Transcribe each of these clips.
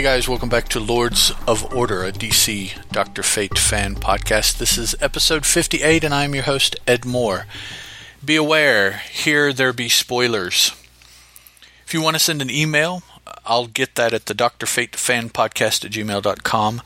Hey guys, welcome back to Lords of Order, a DC Dr. Fate fan podcast. This is episode 58, and I'm your host, Ed Moore. Be aware, here there be spoilers. If you want to send an email, I'll get that at the Dr. Fate fan podcast at gmail.com.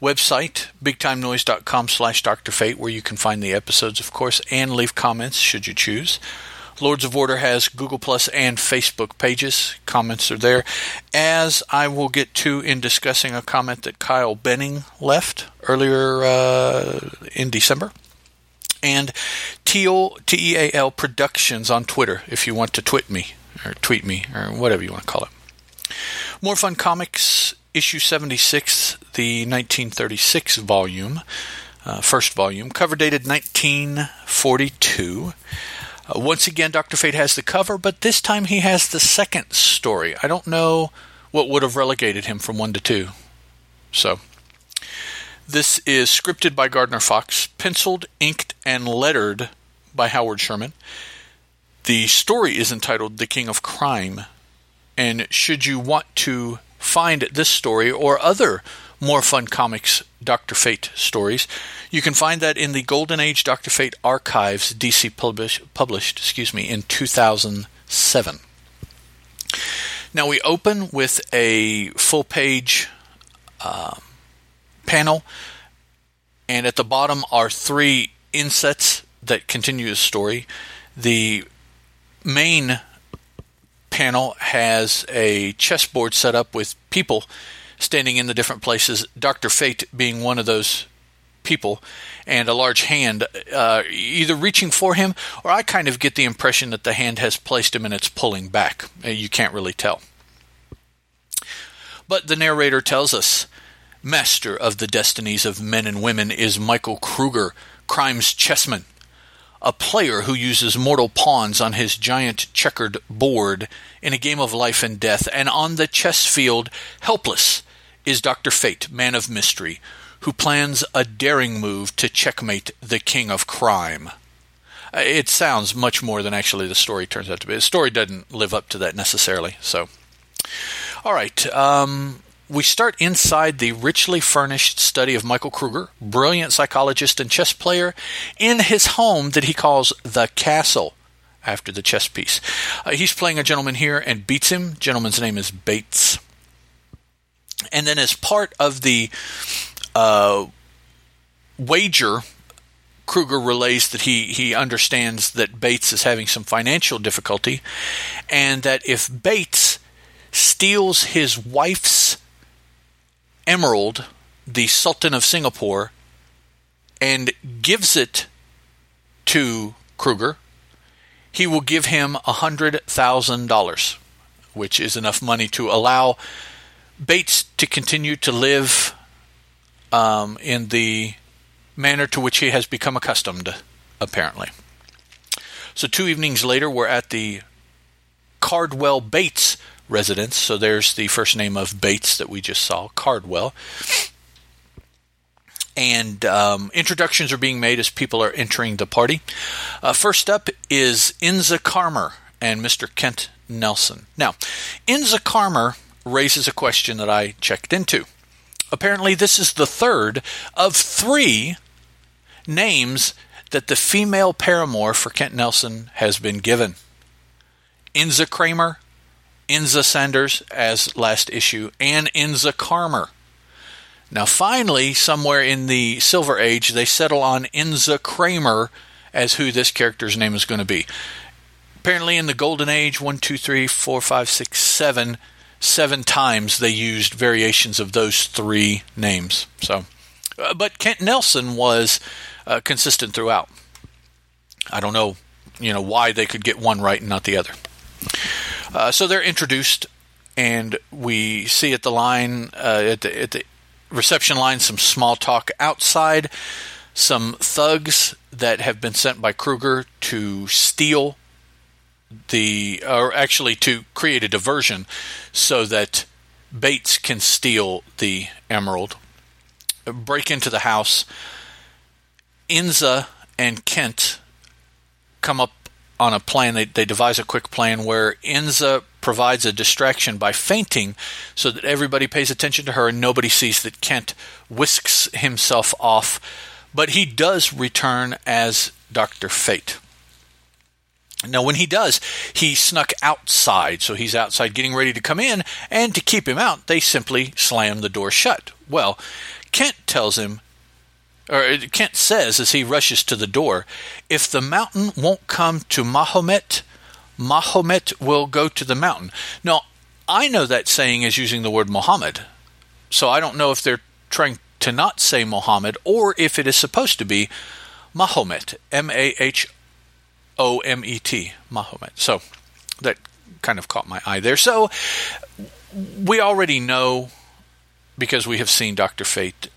Website, bigtimenoise.com slash Dr. Fate, where you can find the episodes, of course, and leave comments should you choose. Lords of Order has Google Plus and Facebook pages. Comments are there. As I will get to in discussing a comment that Kyle Benning left earlier uh, in December. And Teal, T-E-A-L Productions on Twitter if you want to tweet me or tweet me or whatever you want to call it. More Fun Comics, issue 76, the 1936 volume, uh, first volume, cover dated 1942. Uh, once again, Dr. Fate has the cover, but this time he has the second story. I don't know what would have relegated him from one to two. So, this is scripted by Gardner Fox, penciled, inked, and lettered by Howard Sherman. The story is entitled The King of Crime. And should you want to find this story or other more fun comics Dr. Fate stories. You can find that in the Golden Age Dr. Fate archives DC publish, published, excuse me, in 2007. Now we open with a full page uh, panel, and at the bottom are three insets that continue the story. The main panel has a chessboard set up with people standing in the different places, Dr. Fate being one of those people, and a large hand uh, either reaching for him, or I kind of get the impression that the hand has placed him and it's pulling back. Uh, you can't really tell. But the narrator tells us Master of the destinies of men and women is Michael Kruger, crime's chessman, a player who uses mortal pawns on his giant checkered board in a game of life and death, and on the chess field, helpless is Dr. Fate, man of mystery, who plans a daring move to checkmate the king of crime. Uh, it sounds much more than actually the story turns out to be. The story doesn't live up to that necessarily. So, all right. Um, we start inside the richly furnished study of Michael Kruger, brilliant psychologist and chess player, in his home that he calls the Castle after the chess piece. Uh, he's playing a gentleman here and beats him. Gentleman's name is Bates. And then, as part of the uh, wager, Kruger relays that he, he understands that Bates is having some financial difficulty, and that if Bates steals his wife's emerald, the Sultan of Singapore, and gives it to Kruger, he will give him a $100,000, which is enough money to allow Bates to continue to live um, in the manner to which he has become accustomed, apparently. So, two evenings later, we're at the Cardwell Bates residence. So, there's the first name of Bates that we just saw, Cardwell. And um, introductions are being made as people are entering the party. Uh, first up is Inza Carmer and Mr. Kent Nelson. Now, Inza Carmer raises a question that I checked into. Apparently, this is the third of three names that the female paramour for Kent Nelson has been given Inza Kramer, Inza Sanders as last issue, and Inza Carmer. Now, finally, somewhere in the Silver Age, they settle on Inza Kramer as who this character's name is going to be. Apparently, in the Golden Age, one, two, three, four, five, six, seven, seven times they used variations of those three names. So, uh, but Kent Nelson was uh, consistent throughout. I don't know, you know, why they could get one right and not the other. Uh, so they're introduced, and we see at the line uh, at the, at the reception line some small talk outside. Some thugs that have been sent by Kruger to steal the, or actually to create a diversion so that Bates can steal the emerald, break into the house. Inza and Kent come up on a plan. They, they devise a quick plan where Inza provides a distraction by fainting so that everybody pays attention to her and nobody sees that Kent whisks himself off. But he does return as Dr. Fate. Now, when he does, he snuck outside, so he's outside getting ready to come in, and to keep him out, they simply slam the door shut. Well, Kent tells him, or Kent says as he rushes to the door, if the mountain won't come to Mahomet, Mahomet will go to the mountain. Now, I know that saying is using the word Muhammad, so I don't know if they're trying to not say Muhammad or if it is supposed to be Mahomet, M A H O M E T, Mahomet. So that kind of caught my eye there. So we already know because we have seen Dr. Fate.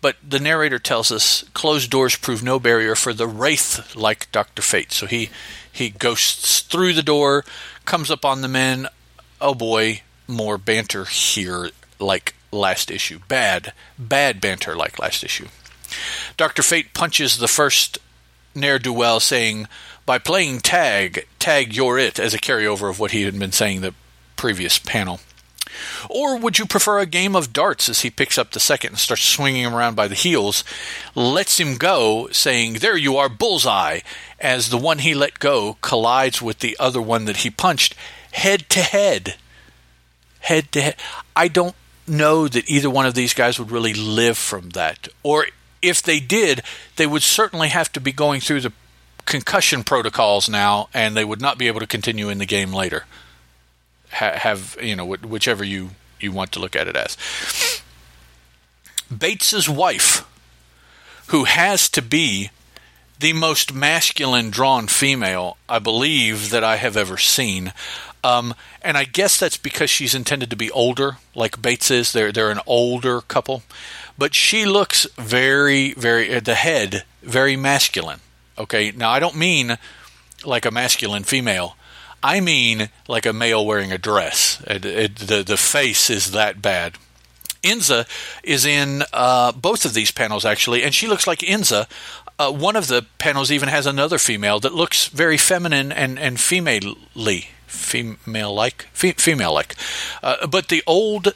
But the narrator tells us closed doors prove no barrier for the wraith like Dr. Fate. So he, he ghosts through the door, comes up on the men. Oh boy, more banter here like last issue. Bad, bad banter like last issue. Dr. Fate punches the first ne'er do well, saying, By playing tag, tag you're it, as a carryover of what he had been saying the previous panel. Or would you prefer a game of darts as he picks up the second and starts swinging him around by the heels, lets him go, saying, There you are, bullseye, as the one he let go collides with the other one that he punched head to head. Head to head. I don't know that either one of these guys would really live from that. Or if they did, they would certainly have to be going through the concussion protocols now, and they would not be able to continue in the game later. Ha- have you know whichever you you want to look at it as. Bates's wife, who has to be the most masculine drawn female I believe that I have ever seen. Um, and I guess that's because she's intended to be older, like Bates is. They're they're an older couple, but she looks very very at the head very masculine. Okay, now I don't mean like a masculine female. I mean like a male wearing a dress. It, it, the the face is that bad. Inza is in uh, both of these panels actually, and she looks like Inza. Uh, one of the panels even has another female that looks very feminine and and female-ly female like female like uh, but the old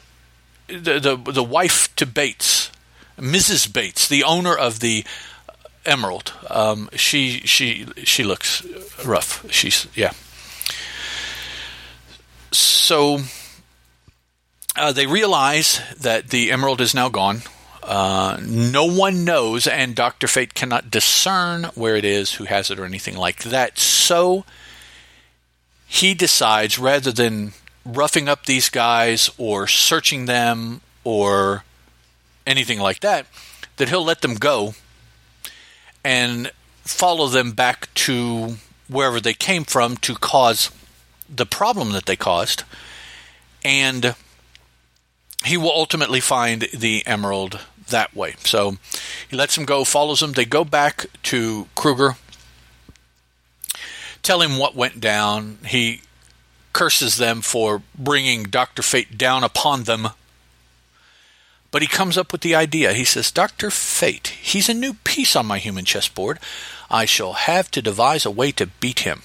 the, the the wife to Bates Mrs. Bates the owner of the Emerald um, she she she looks rough she's yeah so uh, they realize that the emerald is now gone uh, no one knows, and Dr. Fate cannot discern where it is, who has it, or anything like that. So he decides rather than roughing up these guys or searching them or anything like that, that he'll let them go and follow them back to wherever they came from to cause the problem that they caused. And he will ultimately find the emerald that way. So he lets them go, follows them. They go back to Kruger tell him what went down. He curses them for bringing Dr. Fate down upon them. But he comes up with the idea. He says, Dr. Fate, he's a new piece on my human chessboard. I shall have to devise a way to beat him.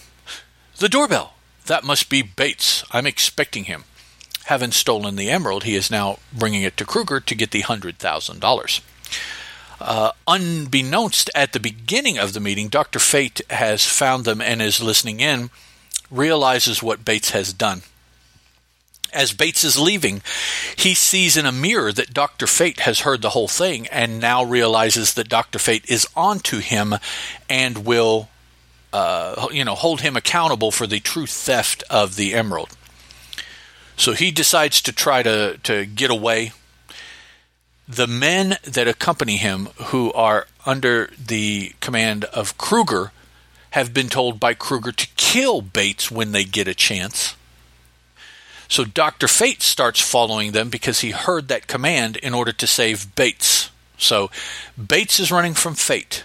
The doorbell. That must be Bates. I'm expecting him. Having stolen the emerald, he is now bringing it to Kruger to get the $100,000. Uh, unbeknownst at the beginning of the meeting, Dr. Fate has found them and is listening in, realizes what Bates has done. As Bates is leaving, he sees in a mirror that Dr. Fate has heard the whole thing and now realizes that Dr. Fate is onto him and will, uh, you know, hold him accountable for the true theft of the emerald. So he decides to try to, to get away the men that accompany him, who are under the command of Kruger, have been told by Kruger to kill Bates when they get a chance. So Dr. Fate starts following them because he heard that command in order to save Bates. So Bates is running from Fate.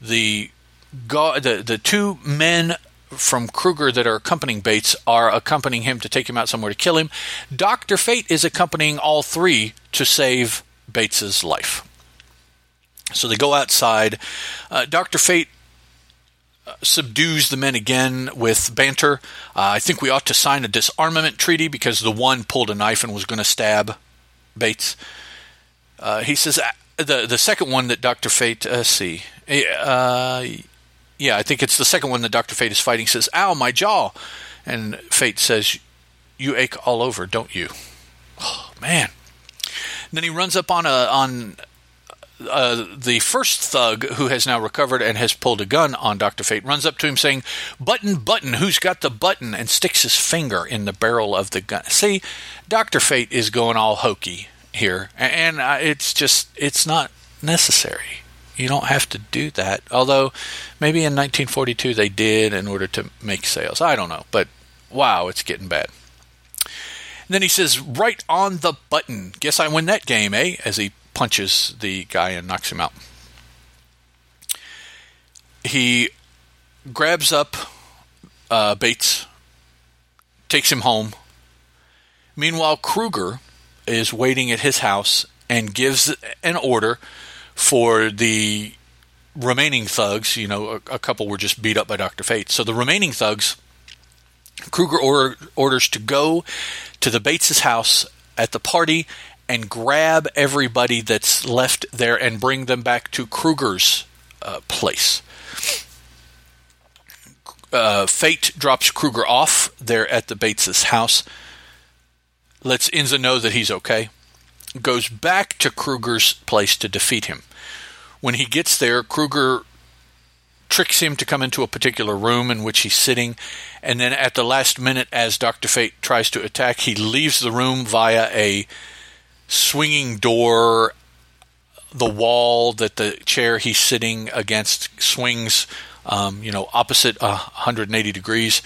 The the the two men from Kruger that are accompanying Bates are accompanying him to take him out somewhere to kill him. Dr. Fate is accompanying all three to save Bates's life. So they go outside. Uh, Dr. Fate subdues the men again with banter. Uh, I think we ought to sign a disarmament treaty because the one pulled a knife and was going to stab Bates. Uh, he says uh, the the second one that Doctor Fate uh, see, uh, yeah, I think it's the second one that Doctor Fate is fighting. Says, "Ow, my jaw," and Fate says, "You ache all over, don't you?" Oh man. And then he runs up on a on uh, the first thug who has now recovered and has pulled a gun on Dr. Fate runs up to him saying, Button, button, who's got the button? and sticks his finger in the barrel of the gun. See, Dr. Fate is going all hokey here, and it's just, it's not necessary. You don't have to do that. Although, maybe in 1942 they did in order to make sales. I don't know. But wow, it's getting bad. And then he says, right on the button. Guess I win that game, eh? As he punches the guy and knocks him out. He grabs up uh, Bates, takes him home. Meanwhile, Kruger is waiting at his house and gives an order for the remaining thugs. You know, a, a couple were just beat up by Dr. Fate. So the remaining thugs, Kruger order, orders to go to the Bates' house at the party and grab everybody that's left there and bring them back to Kruger's uh, place. Uh, Fate drops Kruger off there at the Bates's house, lets Inza know that he's okay, goes back to Kruger's place to defeat him. When he gets there, Kruger tricks him to come into a particular room in which he's sitting, and then at the last minute, as Dr. Fate tries to attack, he leaves the room via a swinging door, the wall that the chair he's sitting against swings, um, you know, opposite uh, 180 degrees,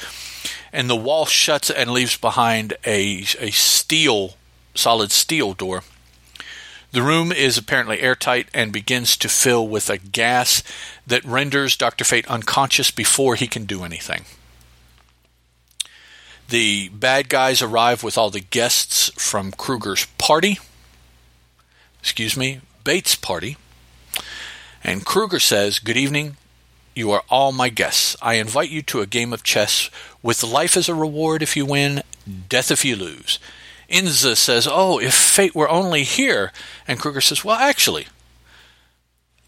and the wall shuts and leaves behind a a steel, solid steel door. The room is apparently airtight and begins to fill with a gas that renders Dr. Fate unconscious before he can do anything. The bad guys arrive with all the guests from Kruger's party excuse me, Bates' party. And Kruger says, Good evening. You are all my guests. I invite you to a game of chess with life as a reward if you win, death if you lose. Inza says, Oh, if fate were only here. And Kruger says, Well, actually,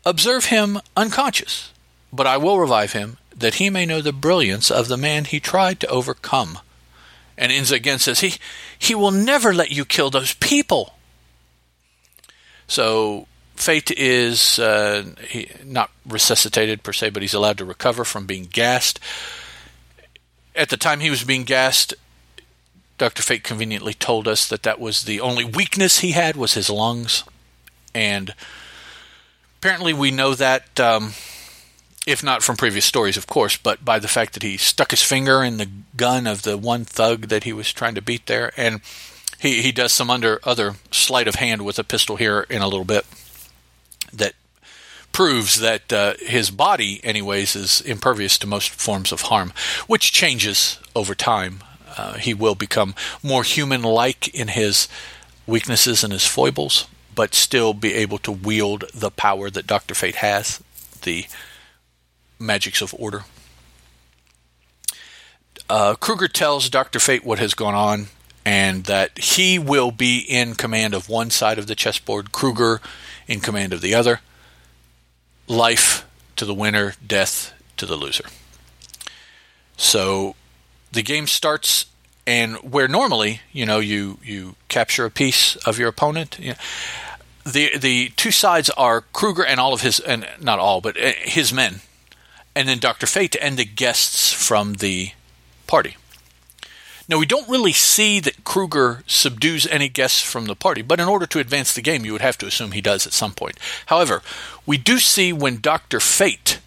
observe him unconscious, but I will revive him that he may know the brilliance of the man he tried to overcome. And Inza again says, He, he will never let you kill those people. So Fate is uh, he, not resuscitated per se, but he's allowed to recover from being gassed. At the time he was being gassed, Dr. Fate conveniently told us that that was the only weakness he had was his lungs. And apparently we know that, um, if not from previous stories, of course, but by the fact that he stuck his finger in the gun of the one thug that he was trying to beat there. And he he does some under other sleight of hand with a pistol here in a little bit that proves that uh, his body, anyways, is impervious to most forms of harm, which changes over time. Uh, he will become more human-like in his weaknesses and his foibles, but still be able to wield the power that Doctor Fate has, the magics of order. Uh, Kruger tells Doctor Fate what has gone on and that he will be in command of one side of the chessboard, Kruger in command of the other. Life to the winner, death to the loser. So the game starts, and where normally, you know, you you capture a piece of your opponent. You know, the the two sides are Kruger and all of his, and not all, but uh, his men, and then Doctor Fate and the guests from the party. Now, we don't really see that Kruger subdues any guests from the party, but in order to advance the game, you would have to assume he does at some point. However, we do see when Dr. Fate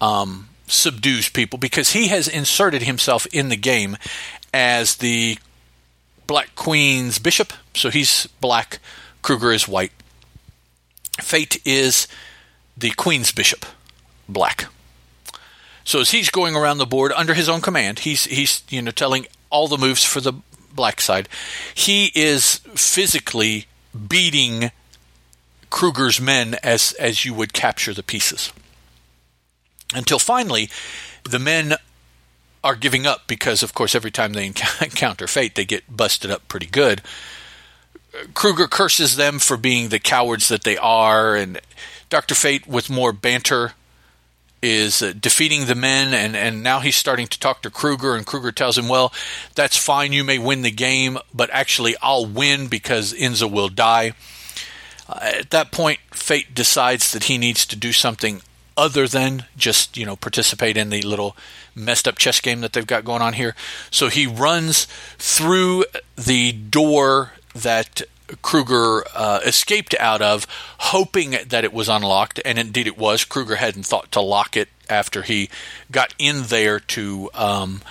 um, subdues people because he has inserted himself in the game as the Black Queen's bishop. So he's black, Kruger is white. Fate is the Queen's bishop, black. So as he's going around the board under his own command, he's he's you know telling all the moves for the black side. He is physically beating Kruger's men as as you would capture the pieces. Until finally, the men are giving up because, of course, every time they encounter fate, they get busted up pretty good. Kruger curses them for being the cowards that they are, and Dr. Fate, with more banter, is uh, defeating the men, and, and now he's starting to talk to Kruger, and Kruger tells him, Well, that's fine, you may win the game, but actually I'll win because Inza will die. Uh, at that point, Fate decides that he needs to do something other than just, you know, participate in the little messed up chess game that they've got going on here. So he runs through the door that Kruger uh, escaped out of, hoping that it was unlocked, and indeed it was. Kruger hadn't thought to lock it after he got in there to um,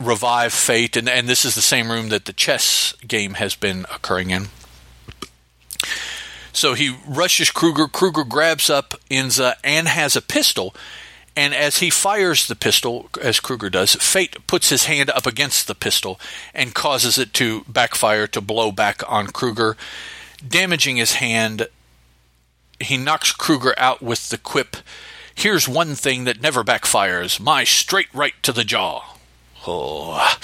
revive Fate, and, and this is the same room that the chess game has been occurring in. So he rushes Kruger. Kruger grabs up Inza and has a pistol. And as he fires the pistol, as Kruger does, Fate puts his hand up against the pistol and causes it to backfire to blow back on Kruger, damaging his hand. He knocks Kruger out with the quip Here's one thing that never backfires my straight right to the jaw. Oh.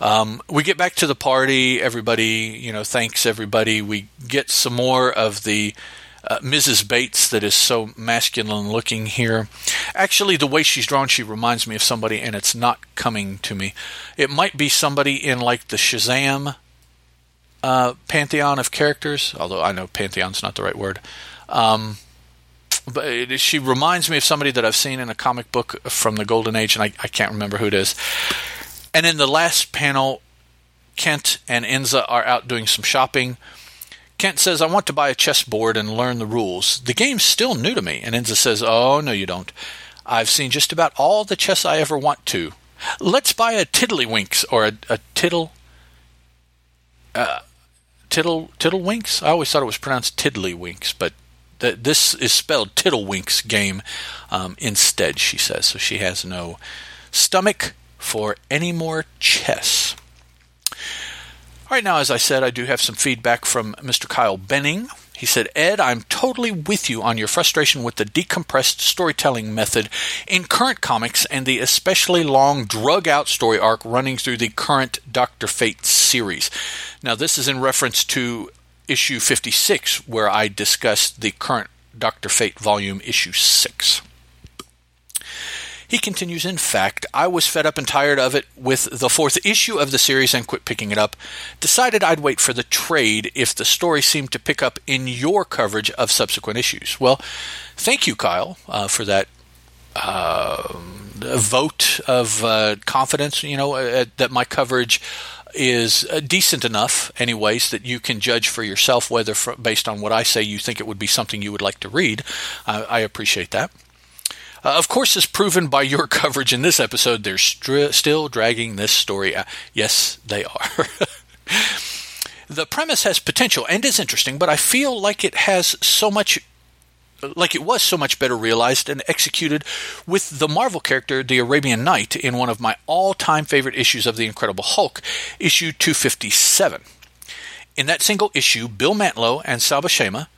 Um, we get back to the party. Everybody, you know, thanks everybody. We get some more of the uh, Mrs. Bates that is so masculine looking here. Actually, the way she's drawn, she reminds me of somebody, and it's not coming to me. It might be somebody in like the Shazam uh, pantheon of characters, although I know pantheon's not the right word. Um, but it, she reminds me of somebody that I've seen in a comic book from the Golden Age, and I, I can't remember who it is. And in the last panel, Kent and Inza are out doing some shopping. Kent says, I want to buy a chessboard and learn the rules. The game's still new to me. And Inza says, Oh, no, you don't. I've seen just about all the chess I ever want to. Let's buy a Tiddlywinks or a, a Tiddle. Uh, Tiddle Tiddlewinks? I always thought it was pronounced Tiddlywinks, but th- this is spelled Tiddlewinks game um, instead, she says. So she has no stomach for any more chess. Right, now, as I said, I do have some feedback from Mr. Kyle Benning. He said, Ed, I'm totally with you on your frustration with the decompressed storytelling method in current comics and the especially long, drug out story arc running through the current Dr. Fate series. Now, this is in reference to issue 56, where I discussed the current Dr. Fate volume, issue 6. He continues, In fact, I was fed up and tired of it with the fourth issue of the series and quit picking it up. Decided I'd wait for the trade if the story seemed to pick up in your coverage of subsequent issues. Well, thank you, Kyle, uh, for that uh, vote of uh, confidence, you know, uh, that my coverage is uh, decent enough, anyways, that you can judge for yourself whether, for, based on what I say, you think it would be something you would like to read. I appreciate that. Uh, of course, as proven by your coverage in this episode, they're still dragging this story out. Yes, they are. the premise has potential and is interesting, but I feel like it has so much like it was so much better realized and executed with the Marvel character, the Arabian Knight, in one of my all time favorite issues of The Incredible Hulk, issue 257. In that single issue, Bill Mantlo and Sal Buscema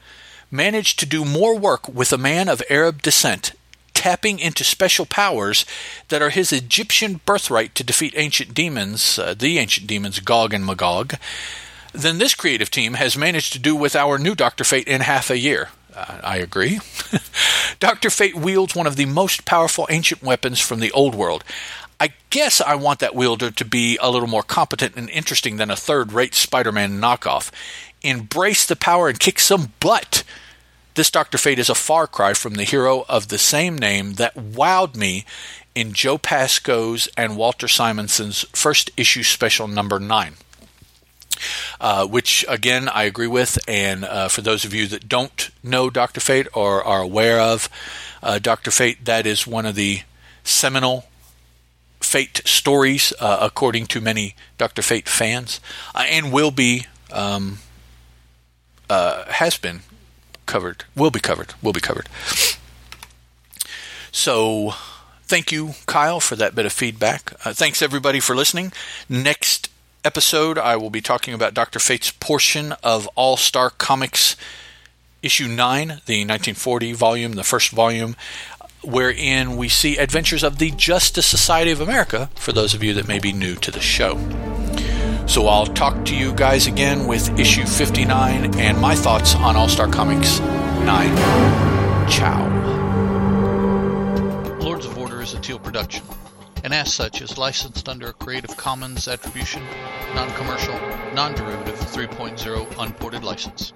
managed to do more work with a man of Arab descent tapping into special powers that are his Egyptian birthright to defeat ancient demons, uh, the ancient demons Gog and Magog, then this creative team has managed to do with our new Dr. Fate in half a year. Uh, I agree. Dr. Fate wields one of the most powerful ancient weapons from the old world. I guess I want that wielder to be a little more competent and interesting than a third rate Spider Man knockoff. Embrace the power and kick some butt. This Dr. Fate is a far cry from the hero of the same name that wowed me in Joe Pasko's and Walter Simonson's first issue special number 9. Uh, which again I agree with. And uh, for those of you that don't know Doctor Fate or are aware of uh, Doctor Fate, that is one of the seminal Fate stories, uh, according to many Doctor Fate fans, uh, and will be um, uh, has been covered. Will be covered. Will be covered. So, thank you, Kyle, for that bit of feedback. Uh, thanks, everybody, for listening. Next episode, I will be talking about Dr. Fate's portion of All Star Comics issue 9, the 1940 volume, the first volume. wherein we see adventures of the Justice Society of America for those of you that may be new to the show. So I'll talk to you guys again with issue 59 and my thoughts on All Star Comics 9. Ciao. Lords of Order is a Teal production, and as such is licensed under a Creative Commons Attribution, Non Commercial, Non Derivative 3.0 Unported License.